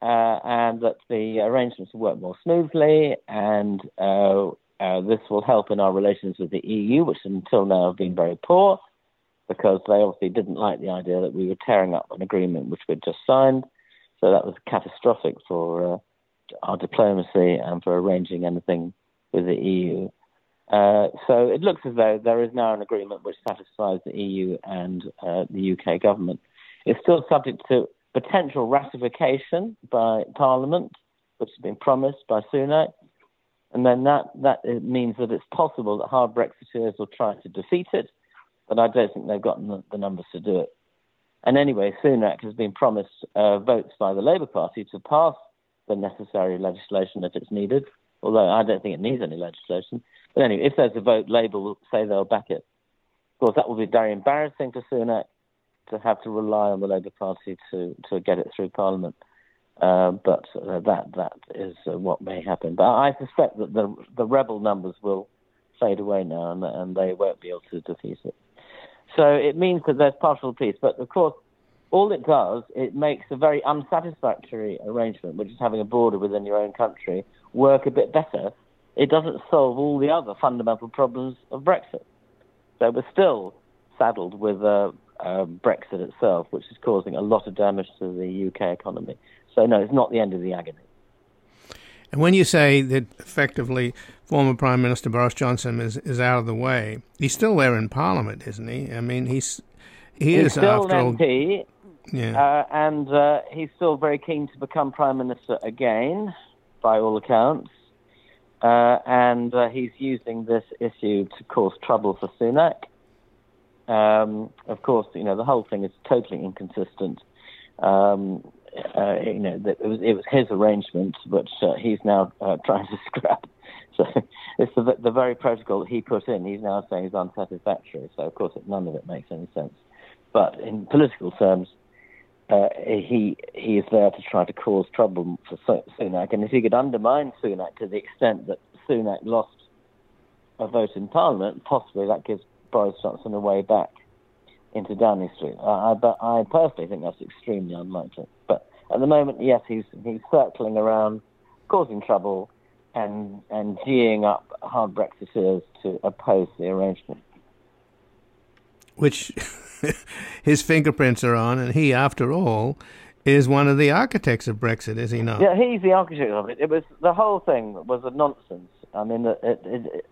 uh, and that the arrangements will work more smoothly and uh, this will help in our relations with the EU, which until now have been very poor because they obviously didn't like the idea that we were tearing up an agreement which we'd just signed. So that was catastrophic for uh, our diplomacy and for arranging anything with the EU. Uh, so it looks as though there is now an agreement which satisfies the EU and uh, the UK government. It's still subject to potential ratification by Parliament, which has been promised by Sunak. And then that, that means that it's possible that hard Brexiteers will try to defeat it but I don't think they've gotten the, the numbers to do it. And anyway, Sunak has been promised uh, votes by the Labour Party to pass the necessary legislation if it's needed, although I don't think it needs any legislation. But anyway, if there's a vote, Labour will say they'll back it. Of course, that will be very embarrassing for Sunak to have to rely on the Labour Party to, to get it through Parliament. Uh, but uh, that that is uh, what may happen. But I suspect that the the rebel numbers will fade away now, and, and they won't be able to defeat it. So it means that there's partial peace. But of course, all it does, it makes a very unsatisfactory arrangement, which is having a border within your own country, work a bit better. It doesn't solve all the other fundamental problems of Brexit. So we're still saddled with a, uh, Brexit itself, which is causing a lot of damage to the UK economy. So, no, it's not the end of the agony. And when you say that effectively former Prime Minister Boris Johnson is, is out of the way, he's still there in Parliament, isn't he? I mean, he's he he's is still after an MP, all. Yeah. uh, and uh, he's still very keen to become Prime Minister again, by all accounts. Uh, and uh, he's using this issue to cause trouble for Sunak. Um, of course, you know the whole thing is totally inconsistent. Um, uh, you know, it was it was his arrangement, but uh, he's now uh, *laughs* trying to scrap. So it's the the very protocol he put in. He's now saying is unsatisfactory. So of course, none of it makes any sense. But in political terms, uh, he he is there to try to cause trouble for Sunak, and if he could undermine Sunak to the extent that Sunak lost a vote in Parliament, possibly that gives Boris Johnson a way back into Downing Street. I, I, I personally think that's extremely unlikely. At the moment, yes, he's he's circling around, causing trouble, and and geeing up hard Brexiteers to oppose the arrangement. Which *laughs* his fingerprints are on, and he, after all, is one of the architects of Brexit, is he not? Yeah, he's the architect of it. It was the whole thing was a nonsense. I mean, it, it, it,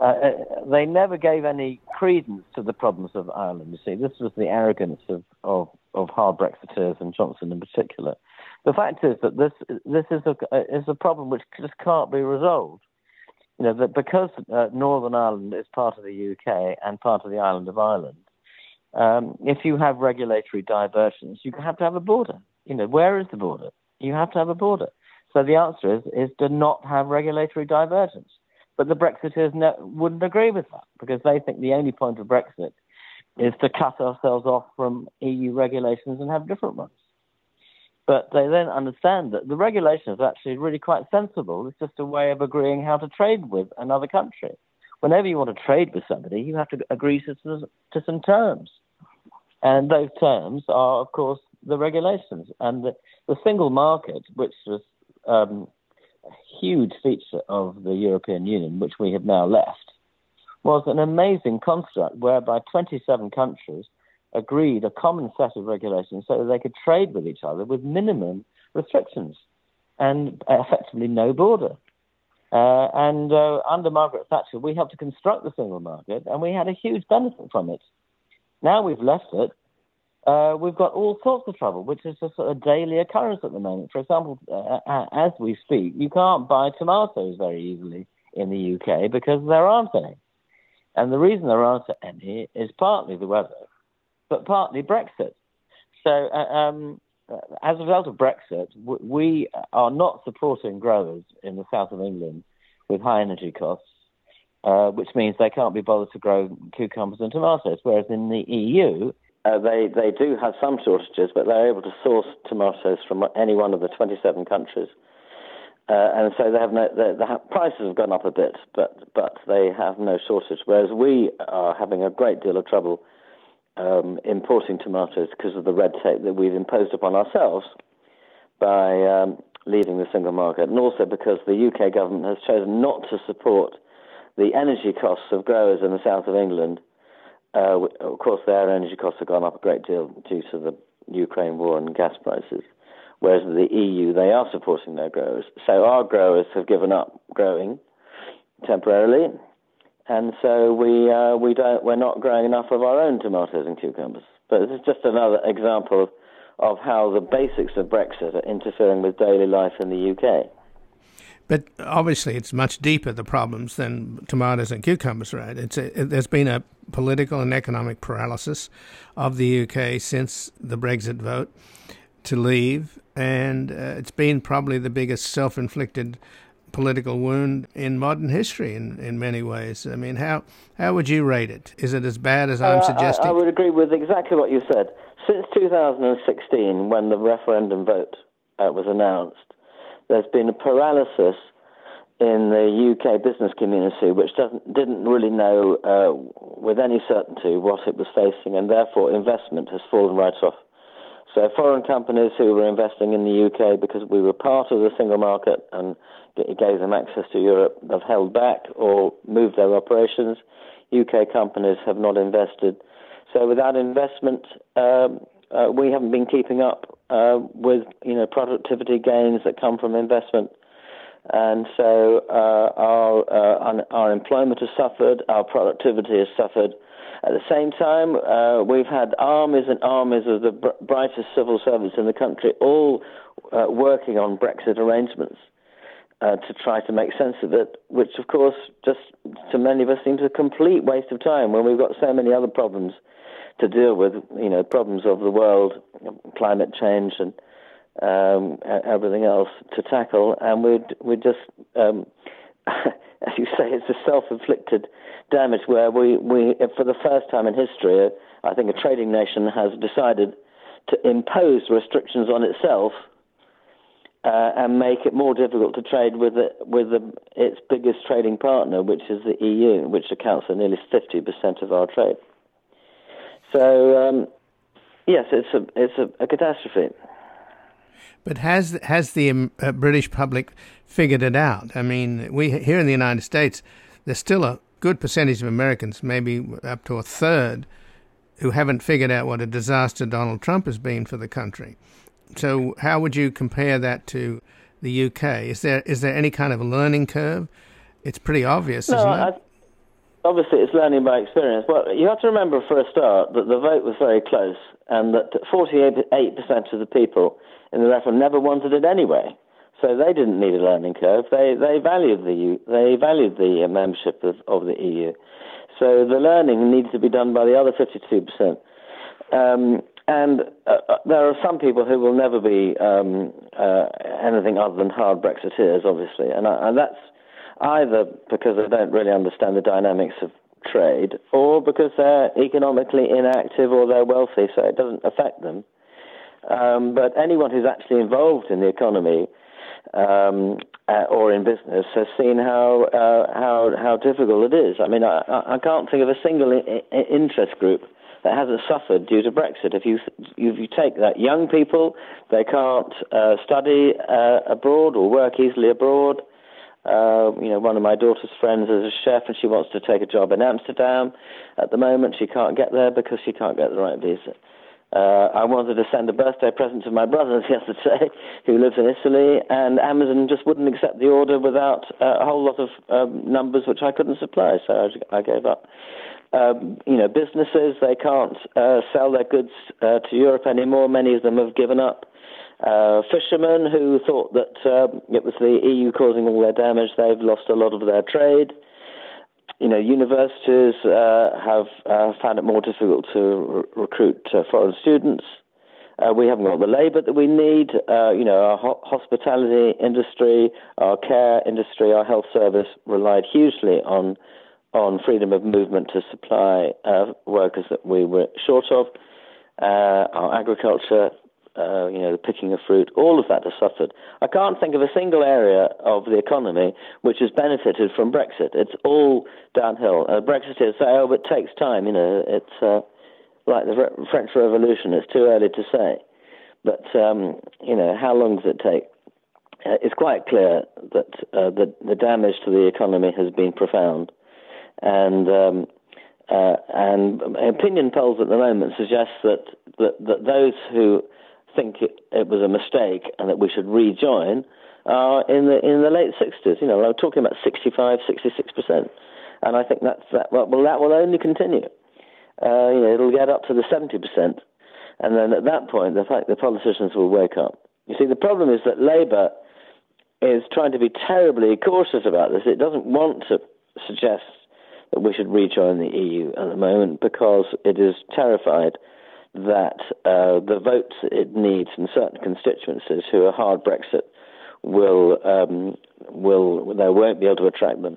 uh, uh, they never gave any credence to the problems of Ireland. You see, this was the arrogance of, of, of hard Brexiteers and Johnson in particular. The fact is that this this is a is a problem which just can't be resolved. You know that because uh, Northern Ireland is part of the UK and part of the island of Ireland, um, if you have regulatory divergence, you have to have a border. You know, where is the border? You have to have a border. So the answer is is to not have regulatory divergence. But the Brexiteers wouldn't agree with that because they think the only point of Brexit is to cut ourselves off from EU regulations and have different ones. But they then understand that the regulation is actually really quite sensible. It's just a way of agreeing how to trade with another country. Whenever you want to trade with somebody, you have to agree to, to some terms. And those terms are, of course, the regulations. And the, the single market, which was um, a huge feature of the European Union, which we have now left, was an amazing construct whereby 27 countries agreed a common set of regulations so that they could trade with each other with minimum restrictions and effectively no border. Uh, and uh, under Margaret Thatcher, we helped to construct the single market, and we had a huge benefit from it. Now we've left it, uh, we've got all sorts of trouble, which is just a daily occurrence at the moment. For example, uh, as we speak, you can't buy tomatoes very easily in the UK because there aren't any. And the reason there aren't any is partly the weather, but partly Brexit. So, uh, um, as a result of Brexit, we are not supporting growers in the south of England with high energy costs, uh, which means they can't be bothered to grow cucumbers and tomatoes. Whereas in the EU, uh, they they do have some shortages, but they're able to source tomatoes from any one of the 27 countries, uh, and so they have no prices have gone up a bit, but but they have no shortage. Whereas we are having a great deal of trouble um, importing tomatoes because of the red tape that we've imposed upon ourselves by um, leaving the single market, and also because the UK government has chosen not to support the energy costs of growers in the south of England uh, of course, their energy costs have gone up a great deal due to the Ukraine war and gas prices. Whereas the EU, they are supporting their growers. So our growers have given up growing temporarily, and so we uh, we don't we're not growing enough of our own tomatoes and cucumbers. But this is just another example of, of how the basics of Brexit are interfering with daily life in the UK. But obviously, it's much deeper the problems than tomatoes and cucumbers, right? It's a, it, there's been a political and economic paralysis of the UK since the Brexit vote to leave, and uh, it's been probably the biggest self-inflicted political wound in modern history in, in many ways. I mean, how how would you rate it? Is it as bad as I'm uh, suggesting? I, I would agree with exactly what you said. Since 2016, when the referendum vote uh, was announced, there's been a paralysis in the UK business community, which doesn't didn't really know uh, with any certainty what it was facing, and therefore investment has fallen right off. So foreign companies who were investing in the UK because we were part of the single market and it gave them access to Europe have held back or moved their operations. UK companies have not invested. So without investment, um, uh, we haven't been keeping up uh, with you know productivity gains that come from investment, and so uh, our uh, our employment has suffered, our productivity has suffered. At the same time, uh, we've had armies and armies of the br- brightest civil servants in the country all uh, working on Brexit arrangements. Uh, to try to make sense of it, which of course just to many of us seems a complete waste of time when we've got so many other problems to deal with, you know, problems of the world, climate change and um, everything else to tackle, and we'd we just, um, *laughs* as you say, it's a self-inflicted damage where we, we for the first time in history, I think a trading nation has decided to impose restrictions on itself uh, and make it more difficult to trade with it, with the, its biggest trading partner, which is the EU, which accounts for nearly 50% of our trade. So um, yes, it's a it's a, a, catastrophe. But has has the um, uh, British public figured it out? I mean, we here in the United States, there's still a good percentage of Americans, maybe up to a third, who haven't figured out what a disaster Donald Trump has been for the country. So, how would you compare that to the UK? Is there is there any kind of a learning curve? It's pretty obvious, no, isn't it? I, obviously it's learning by experience. Well, you have to remember for a start that the vote was very close and that 48% of the people in the referendum never wanted it anyway. So they didn't need a learning curve. They they valued the they valued the membership of, of the EU. So the learning needs to be done by the other 52%. Um, and uh, uh, there are some people who will never be um, uh, anything other than hard Brexiteers, obviously, and, I, and that's either because they don't really understand the dynamics of trade or because they're economically inactive or they're wealthy, so it doesn't affect them. Um, but anyone who's actually involved in the economy um, uh, or in business has seen how uh, how how difficult it is. I mean, I, I can't think of a single I- interest group that hasn't suffered due to Brexit. If you if you take that, young people they can't uh, study uh, abroad or work easily abroad. Uh, you know, one of my daughter's friends is a chef and she wants to take a job in Amsterdam. At the moment, she can't get there because she can't get the right visa. Uh, I wanted to send a birthday present to my brother the other day, who lives in Italy, and Amazon just wouldn't accept the order without uh, a whole lot of um, numbers which I couldn't supply, so I, I gave up. Um, you know, businesses they can't uh, sell their goods uh, to Europe anymore. Many of them have given up uh, fishermen who thought that um, it was the EU causing all their damage. They've lost a lot of their trade. You know, universities uh, have uh, found it more difficult to re- recruit uh, foreign students. Uh, we haven't got the labour that we need. Uh, you know, our ho- hospitality industry, our care industry, our health service relied hugely on on freedom of movement to supply workers that we were short of. our agriculture uh, you know, the picking of fruit, all of that has suffered. I can't think of a single area of the economy which has benefited from Brexit. It's all downhill. Uh, Brexiteers say, oh, but it takes time. You know, it's uh, like the Re- French Revolution. It's too early to say. But, um, you know, how long does it take? Uh, it's quite clear that uh, the, the damage to the economy has been profound. And um, uh, and opinion polls at the moment suggest that, that, that those who think it, it was a mistake and that we should rejoin are in the in the late 60s. You know, I'm talking about 65, 66 percent, and I think that's that. Well, that will only continue. Uh, you know, it'll get up to the 70 percent, and then at that point, the fact the politicians will wake up. You see, the problem is that Labour is trying to be terribly cautious about this. It doesn't want to suggest that we should rejoin the EU at the moment because it is terrified that uh, the votes it needs in certain constituencies who are hard Brexit will um, will they won't be able to attract them,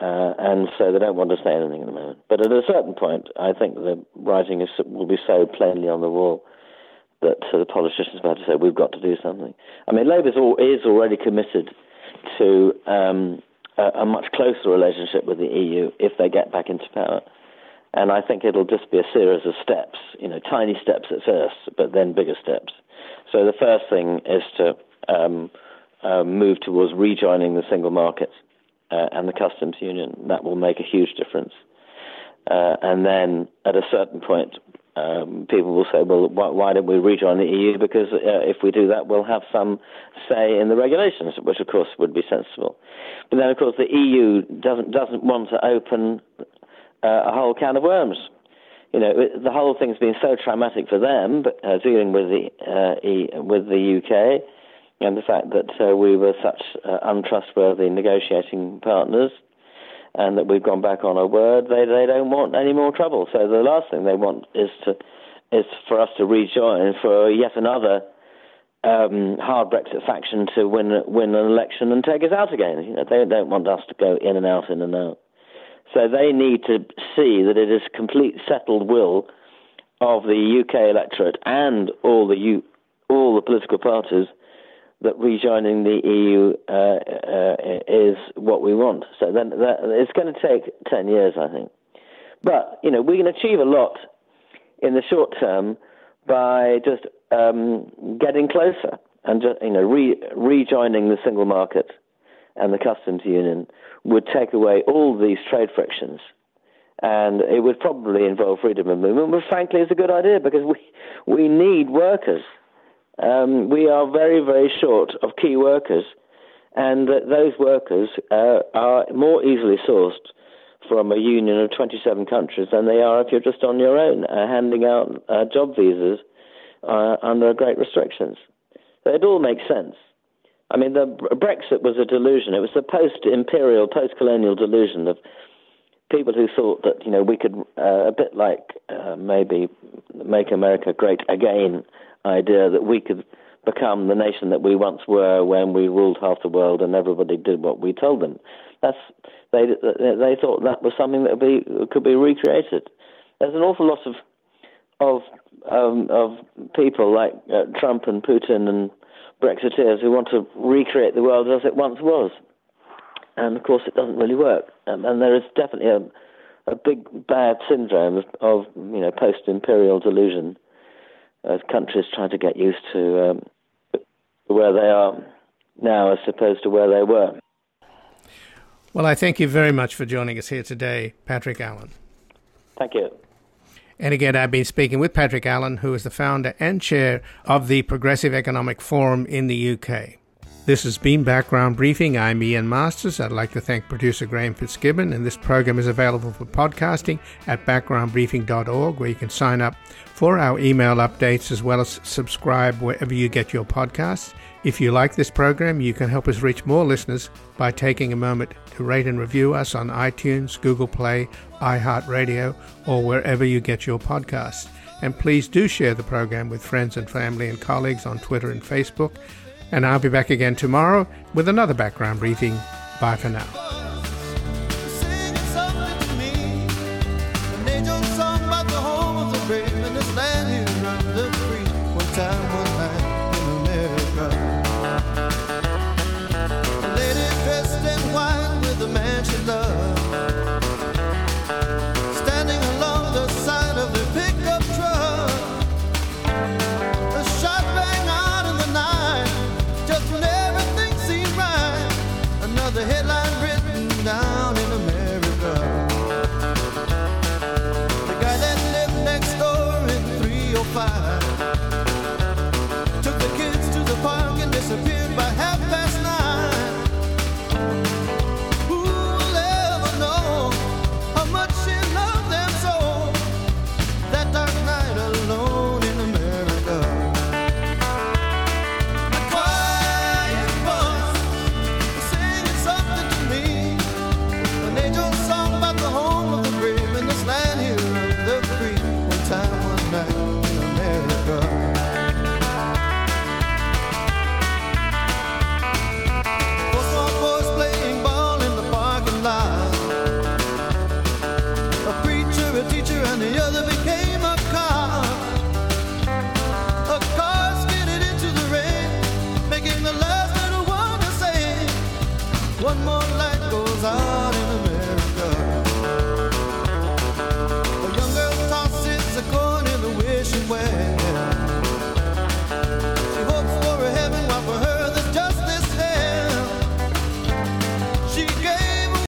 uh, and so they don't want to say anything at the moment. But at a certain point, I think the writing is, will be so plainly on the wall that the politicians will have to say we've got to do something. I mean, Labour is already committed to um, a, a much closer relationship with the EU if they get back into power. And I think it'll just be a series of steps, you know, tiny steps at first, but then bigger steps. So the first thing is to um, uh, move towards rejoining the single market uh, and the customs union. That will make a huge difference. Uh, and then at a certain point, um, people will say, well, why, why don't we rejoin the EU? Because uh, if we do that, we'll have some say in the regulations, which of course would be sensible. But then, of course, the EU doesn't doesn't want to open uh, a whole can of worms. You know, the whole thing's been so traumatic for them, but uh, dealing with the uh, e, with the UK and the fact that uh, we were such uh, untrustworthy negotiating partners and that we've gone back on our word, they they don't want any more trouble. So the last thing they want is to is for us to rejoin for yet another um, hard Brexit faction to win win an election and take us out again. You know, they don't want us to go in and out, in and out. So they need to see that it is complete settled will of the UK electorate and all the U, all the political parties that rejoining the EU uh, uh, is what we want. So then that, it's going to take 10 years, I think. But, you know, we can achieve a lot in the short term by just um, getting closer and just, you know, re- rejoining the single market and the customs union would take away all these trade frictions. And it would probably involve freedom of movement, which frankly is a good idea because we, we need workers um, we are very, very short of key workers, and uh, those workers uh, are more easily sourced from a union of 27 countries than they are if you're just on your own, uh, handing out uh, job visas uh, under great restrictions. So it all makes sense. I mean, the Brexit was a delusion. It was a post-imperial, post-colonial delusion of people who thought that you know we could uh, a bit like uh, maybe make America great again idea that we could become the nation that we once were when we ruled half the world and everybody did what we told them. That's they they thought that was something that be, could be recreated. There's an awful lot of of um, of people like uh, Trump and Putin and Brexiteers who want to recreate the world as it once was, and of course it doesn't really work. Um, and there is definitely a a big bad syndrome of, of you know post-imperial delusion as countries try to get used to um, where they are now as opposed to where they were. Well, I thank you very much for joining us here today, Patrick Allen. Thank you. And again, I've been speaking with Patrick Allen, who is the founder and chair of the Progressive Economic Forum in the UK. This has been Background Briefing. I'm Ian Masters. I'd like to thank producer Graham Fitzgibbon, and this program is available for podcasting at backgroundbriefing.org, where you can sign up for our email updates as well as subscribe wherever you get your podcasts. If you like this program, you can help us reach more listeners by taking a moment to rate and review us on iTunes, Google Play, iHeartRadio, or wherever you get your podcasts. And please do share the program with friends and family and colleagues on Twitter and Facebook. And I'll be back again tomorrow with another background briefing. Bye for now.